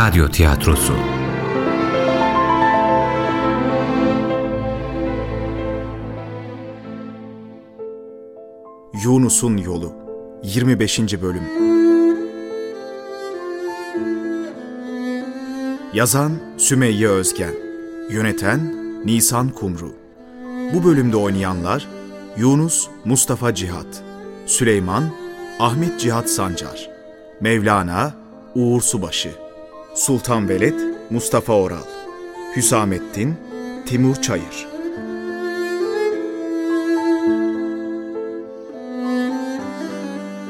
Radyo Tiyatrosu Yunus'un Yolu 25. Bölüm Yazan Sümeyye Özgen Yöneten Nisan Kumru Bu bölümde oynayanlar Yunus Mustafa Cihat Süleyman Ahmet Cihat Sancar Mevlana Uğur Subaşı Sultan Veled Mustafa Oral Hüsamettin Timur Çayır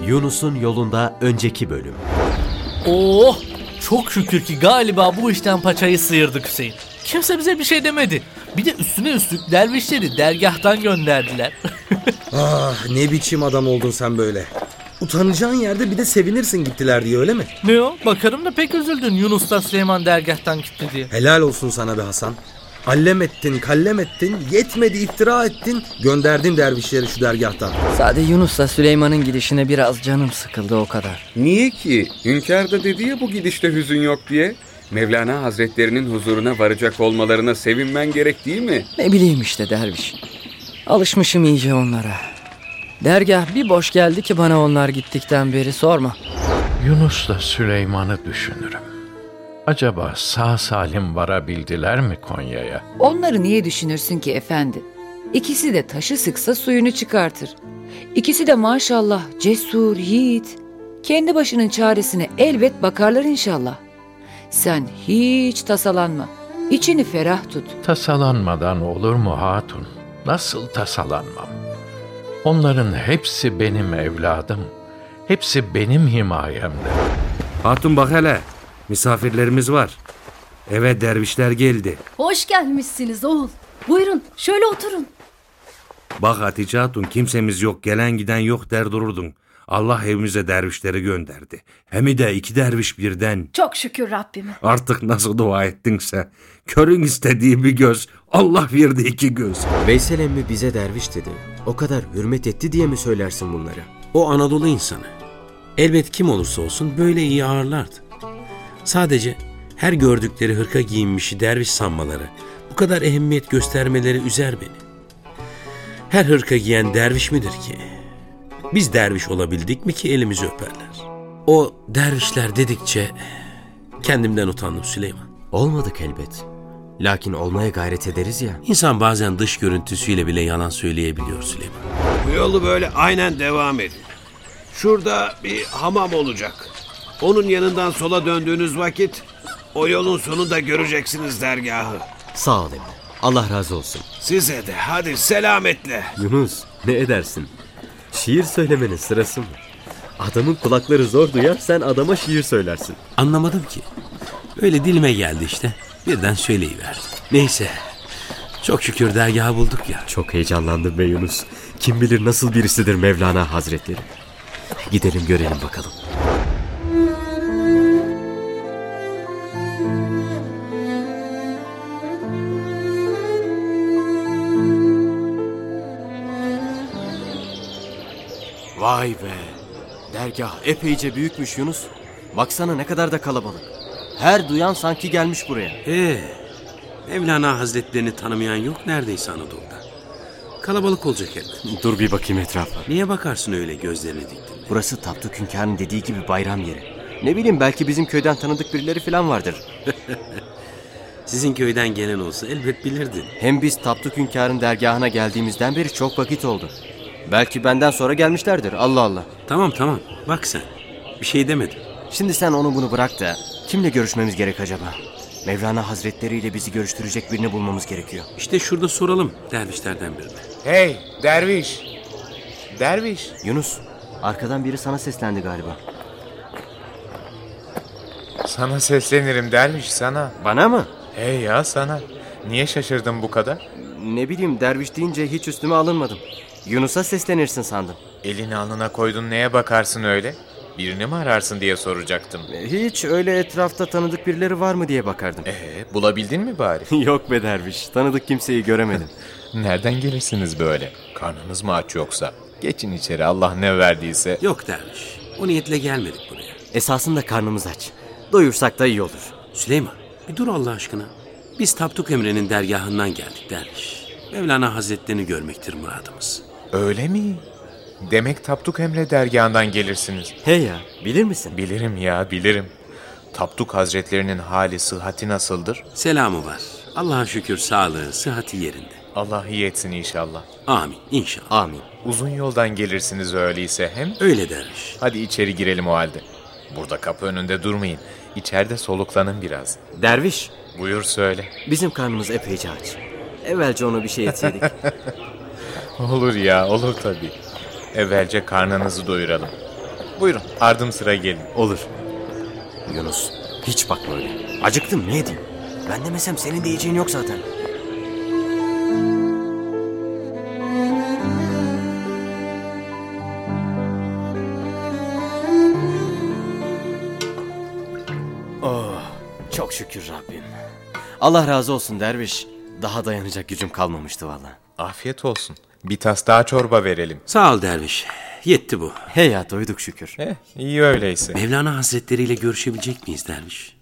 Yunus'un yolunda önceki bölüm. Oh! Çok şükür ki galiba bu işten paçayı sıyırdık Hüseyin. Kimse bize bir şey demedi. Bir de üstüne üstlük dervişleri dergahtan gönderdiler. Ah ne biçim adam oldun sen böyle. Utanacağın yerde bir de sevinirsin gittiler diye öyle mi? ne o? Bakarım da pek üzüldün Yunus'la Süleyman dergahtan gitti diye. Helal olsun sana be Hasan. Allem ettin, kallem ettin, yetmedi iftira ettin, gönderdin dervişleri şu dergahtan. Sade Yunus'la Süleyman'ın gidişine biraz canım sıkıldı o kadar. Niye ki? Hünkâr da dedi ya bu gidişte hüzün yok diye. Mevlana Hazretlerinin huzuruna varacak olmalarına sevinmen gerek değil mi? Ne bileyim işte derviş. Alışmışım iyice onlara. Dergah bir boş geldi ki bana onlar gittikten beri sorma. Yunus'la Süleyman'ı düşünürüm. Acaba sağ salim varabildiler mi Konya'ya? Onları niye düşünürsün ki efendi? İkisi de taşı sıksa suyunu çıkartır. İkisi de maşallah cesur, yiğit. Kendi başının çaresine elbet bakarlar inşallah. Sen hiç tasalanma. İçini ferah tut. Tasalanmadan olur mu hatun? Nasıl tasalanmam? Onların hepsi benim evladım. Hepsi benim himayemde. Hatun bak hele. Misafirlerimiz var. Eve dervişler geldi. Hoş gelmişsiniz oğul. Buyurun şöyle oturun. Bak Hatice Hatun kimsemiz yok gelen giden yok der dururdun. Allah evimize dervişleri gönderdi. Hem de iki derviş birden. Çok şükür Rabbime. Artık nasıl dua ettinse. Körün istediği bir göz. Allah verdi iki göz. Veysel emmi bize derviş dedi. O kadar hürmet etti diye mi söylersin bunları? O Anadolu insanı. Elbet kim olursa olsun böyle iyi ağırlardı. Sadece her gördükleri hırka giyinmişi derviş sanmaları, bu kadar ehemmiyet göstermeleri üzer beni. Her hırka giyen derviş midir ki? Biz derviş olabildik mi ki elimizi öperler? O dervişler dedikçe kendimden utandım Süleyman. Olmadık elbet. Lakin olmaya gayret ederiz ya. İnsan bazen dış görüntüsüyle bile yalan söyleyebiliyor Süleyman. Bu yolu böyle aynen devam edin. Şurada bir hamam olacak. Onun yanından sola döndüğünüz vakit o yolun sonunda göreceksiniz dergahı. Sağ ol emmi. Allah razı olsun. Size de hadi selametle. Yunus ne edersin? Şiir söylemenin sırası mı? Adamın kulakları zor duyar sen adama şiir söylersin. Anlamadım ki. Öyle dilime geldi işte. Birden söyleyiverdim. Neyse. Çok şükür dergahı bulduk ya. Çok heyecanlandım be Yunus. Kim bilir nasıl birisidir Mevlana Hazretleri. Gidelim görelim bakalım. Vay be. Dergah epeyce büyükmüş Yunus. Baksana ne kadar da kalabalık. Her duyan sanki gelmiş buraya. Ee, Mevlana Hazretlerini tanımayan yok neredeyse Anadolu'da. Kalabalık olacak elbet. Dur bir bakayım etrafa. Niye bakarsın öyle gözlerini diktin? Burası Tapduk Hünkâr'ın dediği gibi bayram yeri. Ne bileyim belki bizim köyden tanıdık birileri falan vardır. Sizin köyden gelen olsa elbet bilirdin. Hem biz Tapduk Hünkâr'ın dergahına geldiğimizden beri çok vakit oldu. Belki benden sonra gelmişlerdir Allah Allah. Tamam tamam bak sen. Bir şey demedim. Şimdi sen onu bunu bırak da kimle görüşmemiz gerek acaba? Mevlana Hazretleri ile bizi görüştürecek birini bulmamız gerekiyor. İşte şurada soralım dervişlerden birine. Hey derviş. Derviş. Yunus arkadan biri sana seslendi galiba. Sana seslenirim derviş sana. Bana mı? Hey ya sana. Niye şaşırdın bu kadar? Ne bileyim derviş deyince hiç üstüme alınmadım. Yunus'a seslenirsin sandım. Elini alnına koydun neye bakarsın öyle? Birini mi ararsın diye soracaktım. Hiç öyle etrafta tanıdık birileri var mı diye bakardım. Ee, bulabildin mi bari? Yok be derviş. Tanıdık kimseyi göremedim. Nereden gelirsiniz böyle? Karnınız mı aç yoksa? Geçin içeri Allah ne verdiyse. Yok derviş. O niyetle gelmedik buraya. Esasında karnımız aç. Doyursak da iyi olur. Süleyman bir dur Allah aşkına. Biz Tapduk Emre'nin dergahından geldik derviş. Mevlana Hazretlerini görmektir muradımız. Öyle mi? Demek Tapduk Emre dergahından gelirsiniz. He ya, bilir misin? Bilirim ya, bilirim. Tapduk Hazretlerinin hali, sıhhati nasıldır? Selamı var. Allah'a şükür sağlığı, sıhhati yerinde. Allah iyi etsin inşallah. Amin, inşallah. Amin. Uzun yoldan gelirsiniz öyleyse hem. Öyle derviş. Hadi içeri girelim o halde. Burada kapı önünde durmayın. İçeride soluklanın biraz. Derviş, Buyur söyle. bizim karnımız epeyce aç. Evvelce onu bir şey etseydik. Olur ya, olur tabii. Evvelce karnınızı doyuralım. Buyurun, ardım sıra gelin. Olur. Yunus, hiç bakma öyle. Acıktım, ne edeyim? Ben demesem senin de yiyeceğin yok zaten. Oh, çok şükür Rabbim. Allah razı olsun derviş. Daha dayanacak gücüm kalmamıştı valla. Afiyet olsun. Bir tas daha çorba verelim. Sağ ol derviş. Yetti bu. He ya doyduk şükür. Eh, iyi öyleyse. Mevlana Hazretleri ile görüşebilecek miyiz derviş?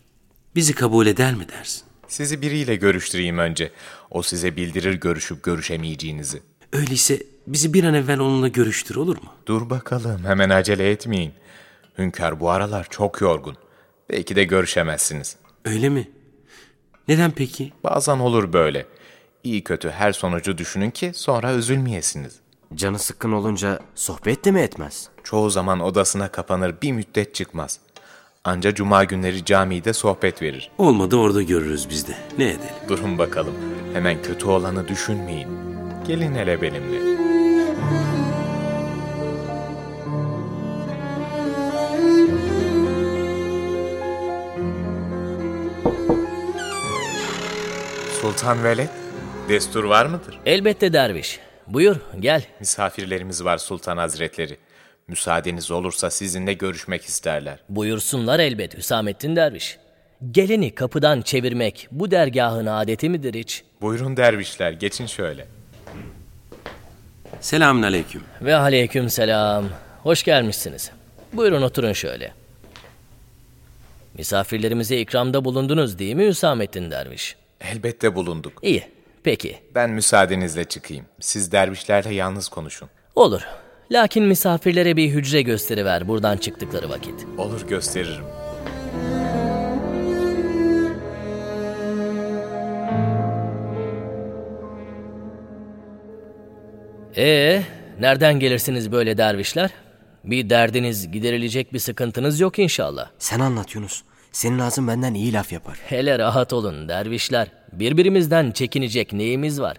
Bizi kabul eder mi dersin? Sizi biriyle görüştüreyim önce. O size bildirir görüşüp görüşemeyeceğinizi. Öyleyse bizi bir an evvel onunla görüştür olur mu? Dur bakalım, hemen acele etmeyin. Hünkar bu aralar çok yorgun. Belki de görüşemezsiniz. Öyle mi? Neden peki? Bazen olur böyle. İyi kötü her sonucu düşünün ki sonra üzülmeyesiniz. Canı sıkkın olunca sohbet de mi etmez? Çoğu zaman odasına kapanır bir müddet çıkmaz. Anca cuma günleri camide sohbet verir. Olmadı orada görürüz biz de. Ne edelim? Durun bakalım. Hemen kötü olanı düşünmeyin. Gelin hele benimle. Sultan Veled, destur var mıdır? Elbette derviş. Buyur gel. Misafirlerimiz var Sultan Hazretleri. Müsaadeniz olursa sizinle görüşmek isterler. Buyursunlar elbet Hüsamettin derviş. Geleni kapıdan çevirmek bu dergahın adeti midir hiç? Buyurun dervişler, geçin şöyle. Selamün aleyküm. Ve aleyküm selam. Hoş gelmişsiniz. Buyurun oturun şöyle. Misafirlerimize ikramda bulundunuz değil mi Hüsamettin derviş? Elbette bulunduk. İyi, peki. Ben müsaadenizle çıkayım. Siz dervişlerle yalnız konuşun. Olur. Lakin misafirlere bir hücre gösteriver buradan çıktıkları vakit. Olur gösteririm. Ee, nereden gelirsiniz böyle dervişler? Bir derdiniz, giderilecek bir sıkıntınız yok inşallah. Sen anlat Yunus. Senin ağzın benden iyi laf yapar. Hele rahat olun dervişler. Birbirimizden çekinecek neyimiz var?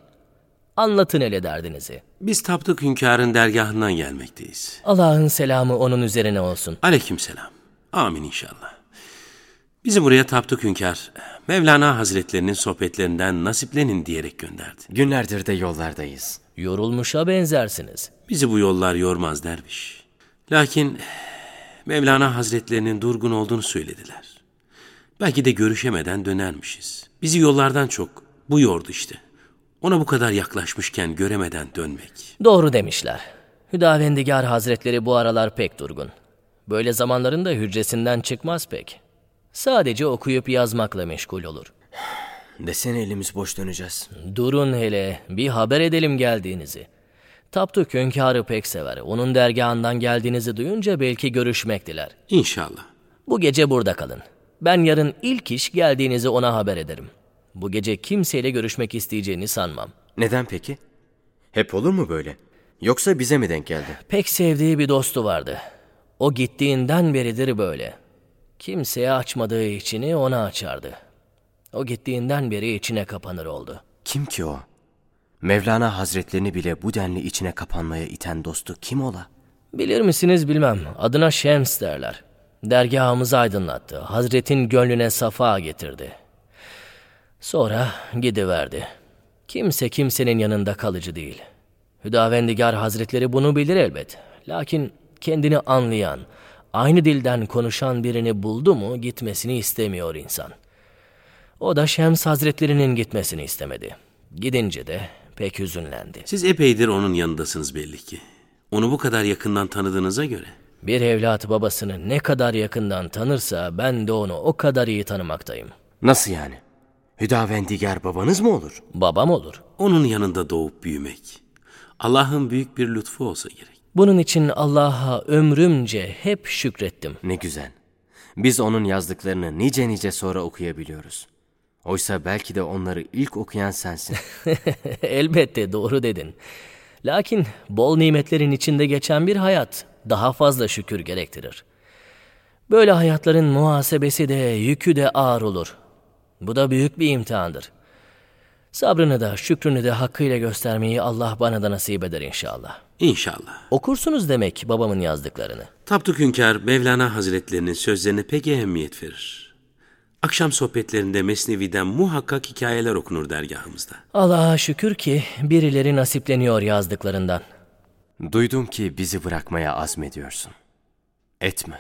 Anlatın hele derdinizi. Biz Tapduk Hünkâr'ın dergahından gelmekteyiz. Allah'ın selamı onun üzerine olsun. Aleyküm selam. Amin inşallah. Bizi buraya Tapduk Hünkâr, Mevlana Hazretlerinin sohbetlerinden nasiplenin diyerek gönderdi. Günlerdir de yollardayız. Yorulmuşa benzersiniz. Bizi bu yollar yormaz derviş. Lakin Mevlana Hazretlerinin durgun olduğunu söylediler. Belki de görüşemeden dönermişiz. Bizi yollardan çok bu yordu işte. Ona bu kadar yaklaşmışken göremeden dönmek. Doğru demişler. Hüdavendigar Hazretleri bu aralar pek durgun. Böyle zamanlarında hücresinden çıkmaz pek. Sadece okuyup yazmakla meşgul olur. Desene elimiz boş döneceğiz. Durun hele, bir haber edelim geldiğinizi. Tapduk hünkârı pek sever. Onun dergahından geldiğinizi duyunca belki görüşmek diler. İnşallah. Bu gece burada kalın. Ben yarın ilk iş geldiğinizi ona haber ederim. Bu gece kimseyle görüşmek isteyeceğini sanmam. Neden peki? Hep olur mu böyle? Yoksa bize mi denk geldi? Pek sevdiği bir dostu vardı. O gittiğinden beridir böyle. Kimseye açmadığı içini ona açardı. O gittiğinden beri içine kapanır oldu. Kim ki o? Mevlana Hazretlerini bile bu denli içine kapanmaya iten dostu kim ola? Bilir misiniz bilmem. Adına Şems derler. Dergahımızı aydınlattı. Hazretin gönlüne safa getirdi. Sonra gidiverdi. Kimse kimsenin yanında kalıcı değil. Hüdavendigar Hazretleri bunu bilir elbet. Lakin kendini anlayan, aynı dilden konuşan birini buldu mu gitmesini istemiyor insan. O da Şems Hazretlerinin gitmesini istemedi. Gidince de pek hüzünlendi. Siz epeydir onun yanındasınız belli ki. Onu bu kadar yakından tanıdığınıza göre. Bir evlat babasını ne kadar yakından tanırsa ben de onu o kadar iyi tanımaktayım. Nasıl yani? Hüdavendigar babanız mı olur? Babam olur. Onun yanında doğup büyümek. Allah'ın büyük bir lütfu olsa gerek. Bunun için Allah'a ömrümce hep şükrettim. Ne güzel. Biz onun yazdıklarını nice nice sonra okuyabiliyoruz. Oysa belki de onları ilk okuyan sensin. Elbette doğru dedin. Lakin bol nimetlerin içinde geçen bir hayat daha fazla şükür gerektirir. Böyle hayatların muhasebesi de yükü de ağır olur. Bu da büyük bir imtihandır. Sabrını da şükrünü de hakkıyla göstermeyi Allah bana da nasip eder inşallah. İnşallah. Okursunuz demek babamın yazdıklarını. Tapduk Hünkar Mevlana Hazretlerinin sözlerine pek ehemmiyet verir. Akşam sohbetlerinde Mesnevi'den muhakkak hikayeler okunur dergahımızda. Allah'a şükür ki birileri nasipleniyor yazdıklarından. Duydum ki bizi bırakmaya azmediyorsun. Etme.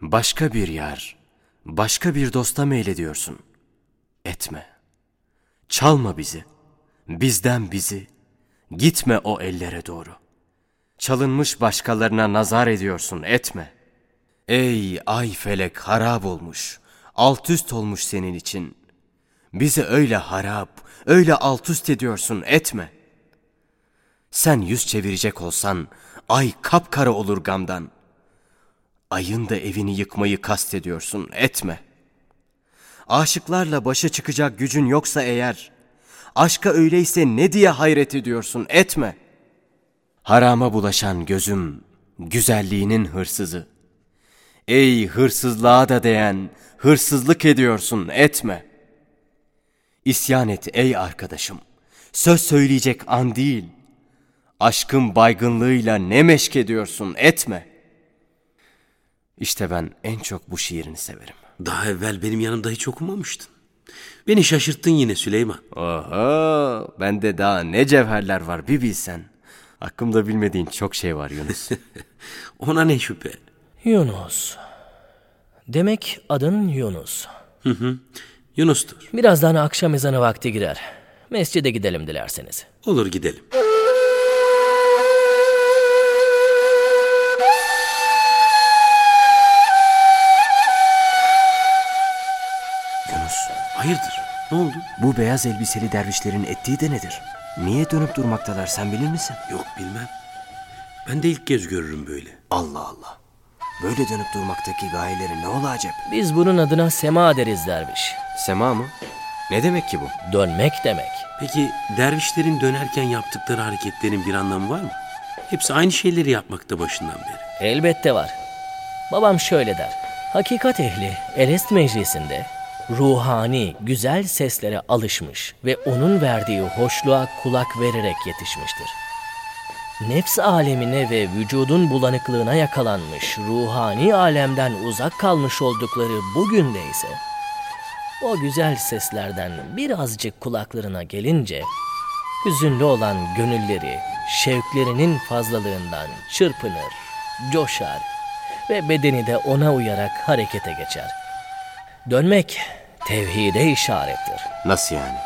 Başka bir yer, başka bir dosta meylediyorsun. Etme. Çalma bizi, bizden bizi. Gitme o ellere doğru. Çalınmış başkalarına nazar ediyorsun, etme. Ey ay felek harap olmuş, alt üst olmuş senin için. Bizi öyle harap, öyle alt üst ediyorsun, etme. Sen yüz çevirecek olsan, ay kapkara olur gamdan. Ayın da evini yıkmayı kastediyorsun, etme. Aşıklarla başa çıkacak gücün yoksa eğer, aşka öyleyse ne diye hayret ediyorsun, etme. Harama bulaşan gözüm, güzelliğinin hırsızı. Ey hırsızlığa da değen, hırsızlık ediyorsun, etme. İsyan et ey arkadaşım, söz söyleyecek an değil. Aşkın baygınlığıyla ne meşk ediyorsun, etme. İşte ben en çok bu şiirini severim. Daha evvel benim yanımda hiç okumamıştın. Beni şaşırttın yine Süleyman. Oho, bende daha ne cevherler var bir bilsen. Hakkımda bilmediğin çok şey var Yunus. Ona ne şüphe. Yunus. Demek adın Yunus. Hı hı. Yunus'tur. Birazdan akşam ezanı vakti girer. Mescide gidelim dilerseniz. Olur gidelim. Hayırdır? Ne oldu? bu beyaz elbiseli dervişlerin ettiği de nedir? Niye dönüp durmaktalar sen bilir misin? Yok bilmem. Ben de ilk kez görürüm böyle. Allah Allah. Böyle dönüp durmaktaki gayeleri ne ola acep? Biz bunun adına sema deriz derviş. Sema mı? Ne demek ki bu? Dönmek demek. Peki dervişlerin dönerken yaptıkları hareketlerin bir anlamı var mı? Hepsi aynı şeyleri yapmakta başından beri. Elbette var. Babam şöyle der. Hakikat ehli Elest meclisinde ruhani güzel seslere alışmış ve onun verdiği hoşluğa kulak vererek yetişmiştir. Nefs alemine ve vücudun bulanıklığına yakalanmış, ruhani alemden uzak kalmış oldukları bugün de ise o güzel seslerden birazcık kulaklarına gelince hüzünlü olan gönülleri şevklerinin fazlalığından çırpınır, coşar ve bedeni de ona uyarak harekete geçer. Dönmek tevhide işarettir. Nasıl yani?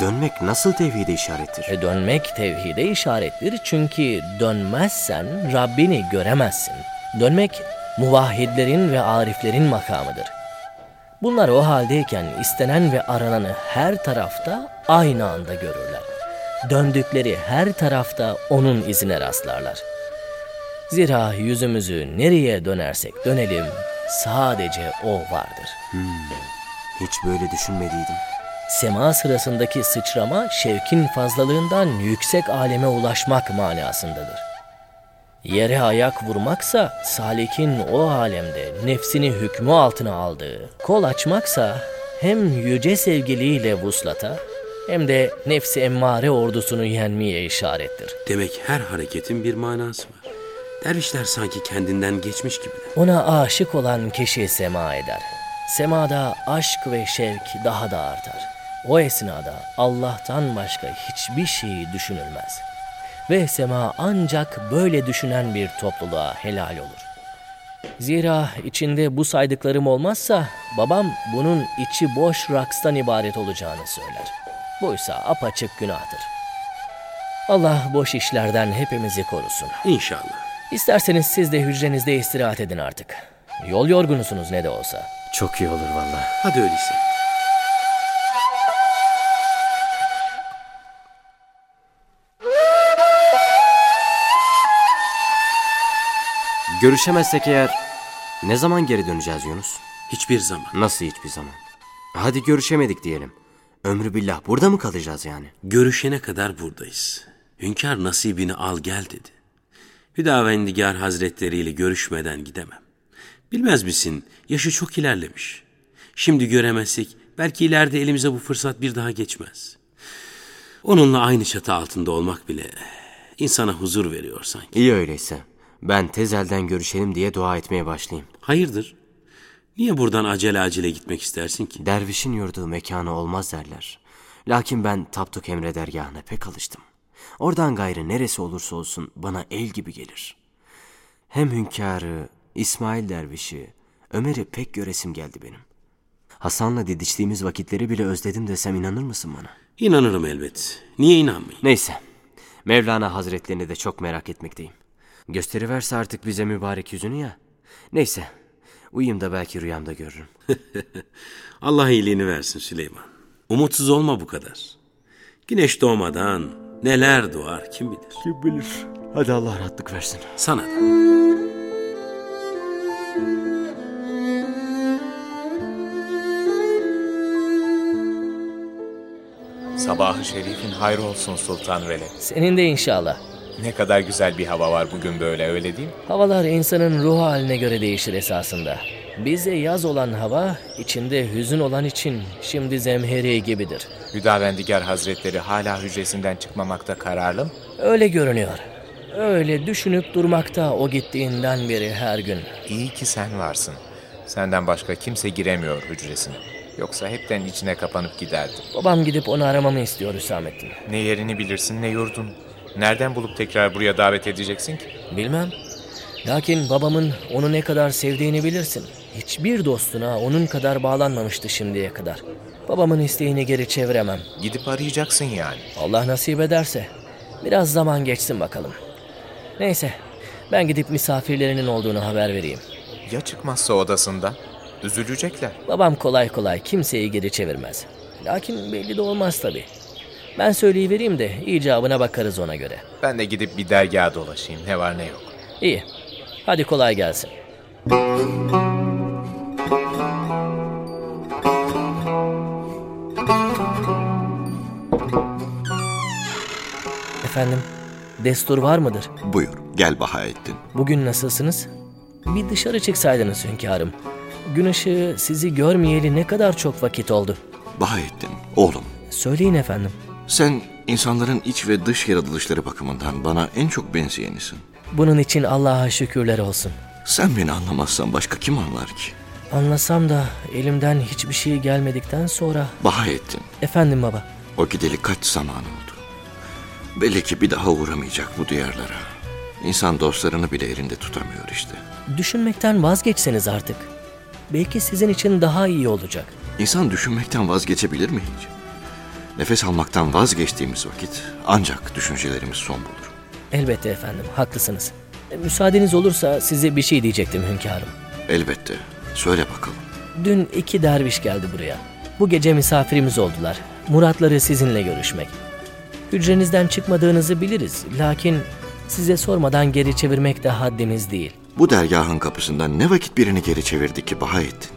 Dönmek nasıl tevhide işarettir? E dönmek tevhide işarettir çünkü dönmezsen Rabbini göremezsin. Dönmek muvahhidlerin ve ariflerin makamıdır. Bunlar o haldeyken istenen ve arananı her tarafta aynı anda görürler. Döndükleri her tarafta onun izine rastlarlar. Zira yüzümüzü nereye dönersek dönelim sadece o vardır. Hiç böyle düşünmediydim. Sema sırasındaki sıçrama şevkin fazlalığından yüksek aleme ulaşmak manasındadır. Yere ayak vurmaksa salikin o alemde nefsini hükmü altına aldığı, kol açmaksa hem yüce sevgiliyle vuslata hem de nefsi emmare ordusunu yenmeye işarettir. Demek her hareketin bir manası var. Dervişler sanki kendinden geçmiş gibiler. Ona aşık olan kişi sema eder. Semada aşk ve şevk daha da artar. O esnada Allah'tan başka hiçbir şey düşünülmez. Ve sema ancak böyle düşünen bir topluluğa helal olur. Zira içinde bu saydıklarım olmazsa babam bunun içi boş rakstan ibaret olacağını söyler. Buysa apaçık günahtır. Allah boş işlerden hepimizi korusun. İnşallah. İsterseniz siz de hücrenizde istirahat edin artık. Yol yorgunusunuz ne de olsa. Çok iyi olur vallahi. Hadi öyleyse. Görüşemezsek eğer ne zaman geri döneceğiz Yunus? Hiçbir zaman. Nasıl hiçbir zaman? Hadi görüşemedik diyelim. Ömrü billah burada mı kalacağız yani? Görüşene kadar buradayız. Hünkâr nasibini al gel dedi. Hüdavendigar hazretleriyle görüşmeden gidemem. Bilmez misin yaşı çok ilerlemiş. Şimdi göremezsek belki ileride elimize bu fırsat bir daha geçmez. Onunla aynı çatı altında olmak bile insana huzur veriyor sanki. İyi öyleyse. Ben tezelden görüşelim diye dua etmeye başlayayım. Hayırdır? Niye buradan acele acele gitmek istersin ki? Dervişin yurdu mekanı olmaz derler. Lakin ben Tapduk Emre dergahına pek alıştım. Oradan gayrı neresi olursa olsun bana el gibi gelir. Hem hünkârı, İsmail dervişi, Ömer'i pek göresim geldi benim. Hasan'la didiştiğimiz vakitleri bile özledim desem inanır mısın bana? İnanırım elbet. Niye inanmayayım? Neyse. Mevlana Hazretlerini de çok merak etmekteyim. Gösteriverse artık bize mübarek yüzünü ya. Neyse. Uyuyayım da belki rüyamda görürüm. Allah iyiliğini versin Süleyman. Umutsuz olma bu kadar. Güneş doğmadan neler doğar kim bilir. Kim bilir. Hadi Allah rahatlık versin. Sana da. Sabahı şerifin hayrı olsun Sultan Veled. Senin de inşallah. Ne kadar güzel bir hava var bugün böyle öyle değil mi? Havalar insanın ruh haline göre değişir esasında. Bize yaz olan hava, içinde hüzün olan için şimdi zemheri gibidir. Hüdavendigar Hazretleri hala hücresinden çıkmamakta kararlı mı? Öyle görünüyor. Öyle düşünüp durmakta o gittiğinden beri her gün. İyi ki sen varsın. Senden başka kimse giremiyor hücresine. Yoksa hepten içine kapanıp giderdi. Babam gidip onu aramamı istiyor Hüsamettin. Ne yerini bilirsin ne yurdun. Nereden bulup tekrar buraya davet edeceksin ki? Bilmem. Lakin babamın onu ne kadar sevdiğini bilirsin. Hiçbir dostuna onun kadar bağlanmamıştı şimdiye kadar. Babamın isteğini geri çeviremem. Gidip arayacaksın yani. Allah nasip ederse. Biraz zaman geçsin bakalım. Neyse. Ben gidip misafirlerinin olduğunu haber vereyim. Ya çıkmazsa odasından? Üzülecekler. Babam kolay kolay kimseyi geri çevirmez. Lakin belli de olmaz tabii. Ben söyleyivereyim de icabına bakarız ona göre. Ben de gidip bir dergaha dolaşayım. Ne var ne yok. İyi. Hadi kolay gelsin. Efendim, destur var mıdır? Buyur, gel Bahaettin. Bugün nasılsınız? Bir dışarı çıksaydınız hünkârım. Gün ışığı sizi görmeyeli ne kadar çok vakit oldu. Bahaettin, oğlum. Söyleyin efendim. Sen insanların iç ve dış yaratılışları bakımından bana en çok benzeyenisin. Bunun için Allah'a şükürler olsun. Sen beni anlamazsan başka kim anlar ki? Anlasam da elimden hiçbir şey gelmedikten sonra... Bahaettin, Efendim baba. o gideli kaç zaman oldu. Belli ki bir daha uğramayacak bu diyarlara. İnsan dostlarını bile elinde tutamıyor işte. Düşünmekten vazgeçseniz artık. Belki sizin için daha iyi olacak. İnsan düşünmekten vazgeçebilir mi hiç? Nefes almaktan vazgeçtiğimiz vakit ancak düşüncelerimiz son bulur. Elbette efendim, haklısınız. E, Müsaadeniz olursa size bir şey diyecektim hünkârım. Elbette. Söyle bakalım. Dün iki derviş geldi buraya. Bu gece misafirimiz oldular. Muratları sizinle görüşmek. Hücrenizden çıkmadığınızı biliriz. Lakin size sormadan geri çevirmek de haddimiz değil. Bu dergahın kapısından ne vakit birini geri çevirdi ki Bahaettin?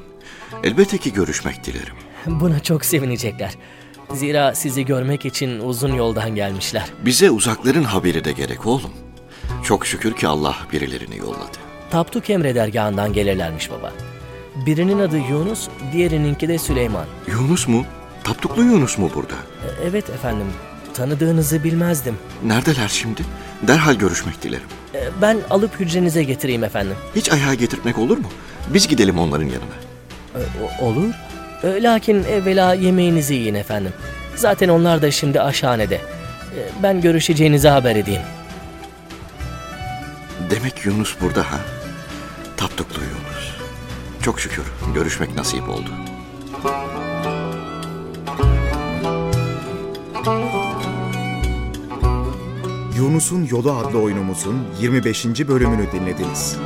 Elbette ki görüşmek dilerim. Buna çok sevinecekler. Zira sizi görmek için uzun yoldan gelmişler. Bize uzakların haberi de gerek oğlum. Çok şükür ki Allah birilerini yolladı. Tapduk Emre dergahından gelirlermiş baba. Birinin adı Yunus, diğerininki de Süleyman. Yunus mu? Tapduklu Yunus mu burada? E, Evet efendim, tanıdığınızı bilmezdim. Neredeler şimdi? Derhal görüşmek dilerim. E, Ben alıp hücrenize getireyim efendim. Hiç ayağa getirtmek olur mu? Biz gidelim onların yanına. E, o- Olur. E, Lakin evvela yemeğinizi yiyin efendim. Zaten onlar da şimdi aşhanede. E, Ben görüşeceğinizi haber edeyim. Demek Yunus burada ha? Tapduklu Yunus. Çok şükür görüşmek nasip oldu. Yunus'un Yolu adlı oyunumuzun 25. bölümünü dinlediniz.